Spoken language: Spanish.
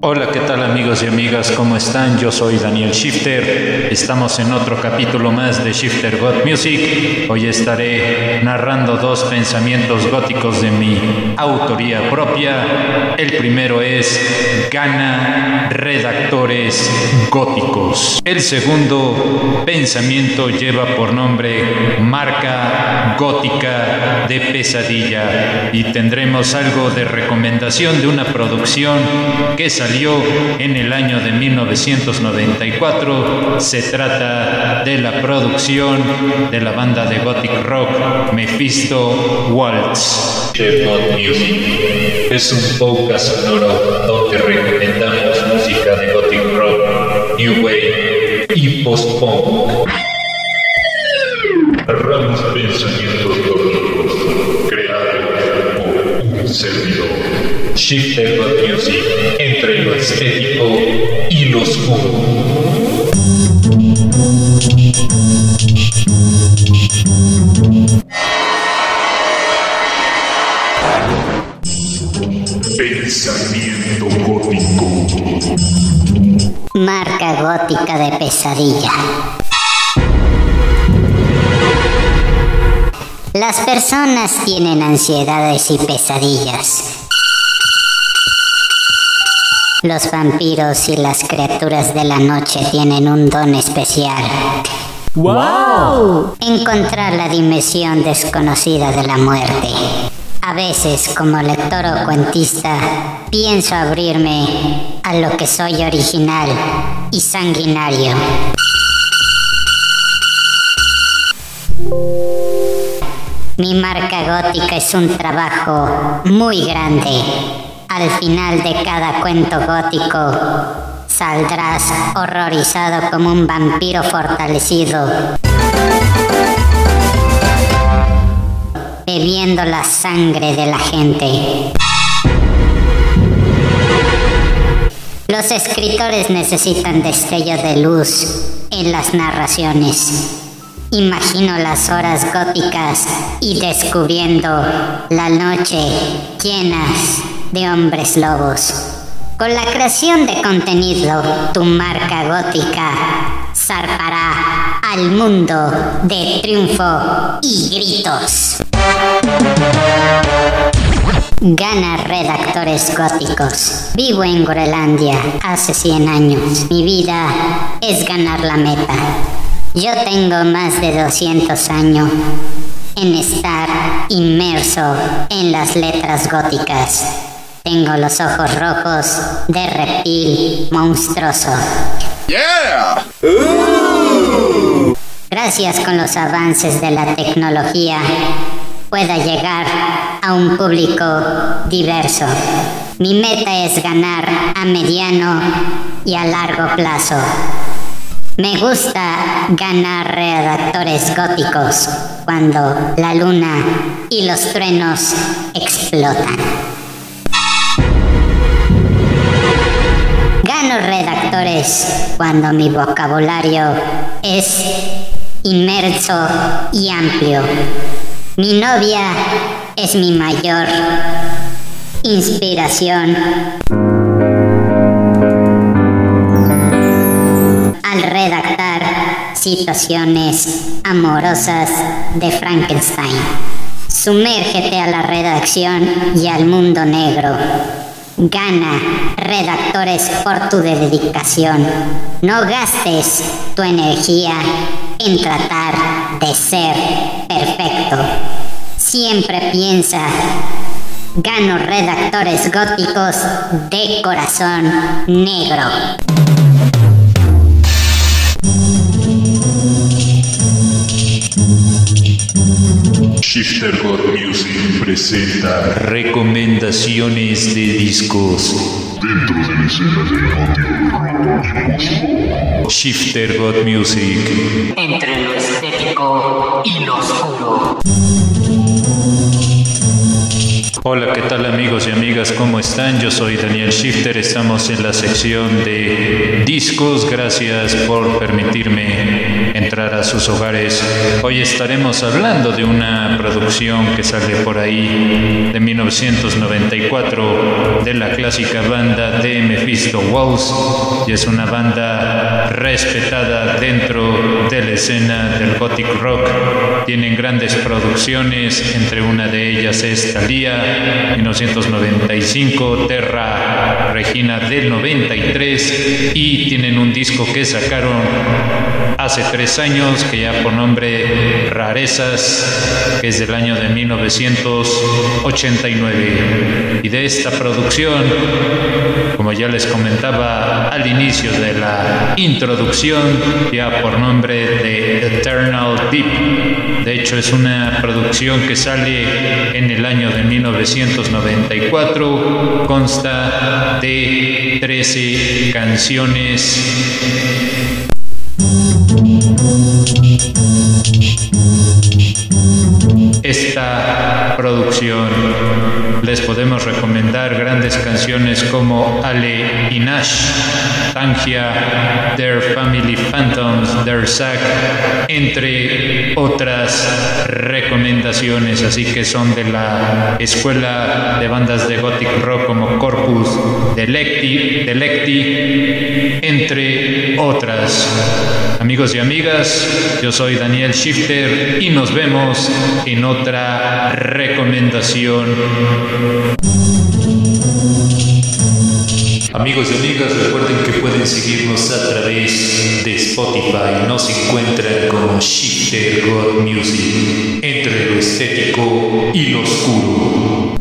Hola, ¿qué tal amigos y amigas? ¿Cómo están? Yo soy Daniel Shifter. Estamos en otro capítulo más de Shifter God Music. Hoy estaré narrando dos pensamientos góticos de mi autoría propia. El primero es Gana Redactores Góticos. El segundo pensamiento lleva por nombre Marca Gótica de Pesadilla y tendremos algo de recomendación de una producción que salió en el año de 1994. Se trata de la producción de la banda de gothic rock Mephisto Waltz. Music es un podcast sonoro donde recomendamos música de gothic rock, new wave y post-punk. Ramos pensamientos góticos creados por un servidor. Shifter Music estético y lo oscuro. Pensamiento gótico. Marca gótica de pesadilla. Las personas tienen ansiedades y pesadillas. Los vampiros y las criaturas de la noche tienen un don especial. ¡Wow! Encontrar la dimensión desconocida de la muerte. A veces, como lector o cuentista, pienso abrirme a lo que soy original y sanguinario. Mi marca gótica es un trabajo muy grande. Al final de cada cuento gótico saldrás horrorizado como un vampiro fortalecido, bebiendo la sangre de la gente. Los escritores necesitan destellos de luz en las narraciones. Imagino las horas góticas y descubriendo la noche llenas de hombres lobos. Con la creación de contenido, tu marca gótica zarpará al mundo de triunfo y gritos. Gana redactores góticos. Vivo en Groenlandia hace 100 años. Mi vida es ganar la meta. Yo tengo más de 200 años en estar inmerso en las letras góticas. Tengo los ojos rojos de reptil monstruoso. Yeah! Gracias con los avances de la tecnología pueda llegar a un público diverso. Mi meta es ganar a mediano y a largo plazo. Me gusta ganar redactores góticos cuando la luna y los truenos explotan. Gano redactores cuando mi vocabulario es inmerso y amplio. Mi novia es mi mayor inspiración. Al redactar situaciones amorosas de Frankenstein. Sumérgete a la redacción y al mundo negro. Gana redactores por tu dedicación. No gastes tu energía en tratar de ser perfecto. Siempre piensa, gano redactores góticos de corazón negro. Shifter God Music presenta Recomendaciones de discos. Dentro de la escena del gótico Shifter God Music. entre lo estético y lo oscuro. Hola, ¿qué tal amigos y amigas? ¿Cómo están? Yo soy Daniel Shifter, estamos en la sección de discos. Gracias por permitirme entrar a sus hogares. Hoy estaremos hablando de una producción que sale por ahí de 1994 de la clásica banda de Mephisto Walls y es una banda respetada dentro de la escena del gothic rock. Tienen grandes producciones, entre una de ellas es Thalía 1995, Terra Regina del 93 y tienen un disco que sacaron hace tres años que ya por nombre Rarezas, que es del año de 1989. Y de esta producción, como ya les comentaba al inicio de la introducción, ya por nombre de Eternal Deep. De hecho, es una producción que sale en el año de 1994, consta de 13 canciones esta producción les podemos recomendar grandes canciones como Ale y Nash, Tangia, Their Family Phantoms, Their Sack, entre otras recomendaciones, así que son de la escuela de bandas de gothic rock como Corpus Delecti, Delecti entre otras. Amigos y amigas, yo soy Daniel Shifter y nos vemos en otra recomendación. Amigos y amigas, recuerden que pueden seguirnos a través de Spotify. Nos encuentran como Shifter God Music, entre lo estético y lo oscuro.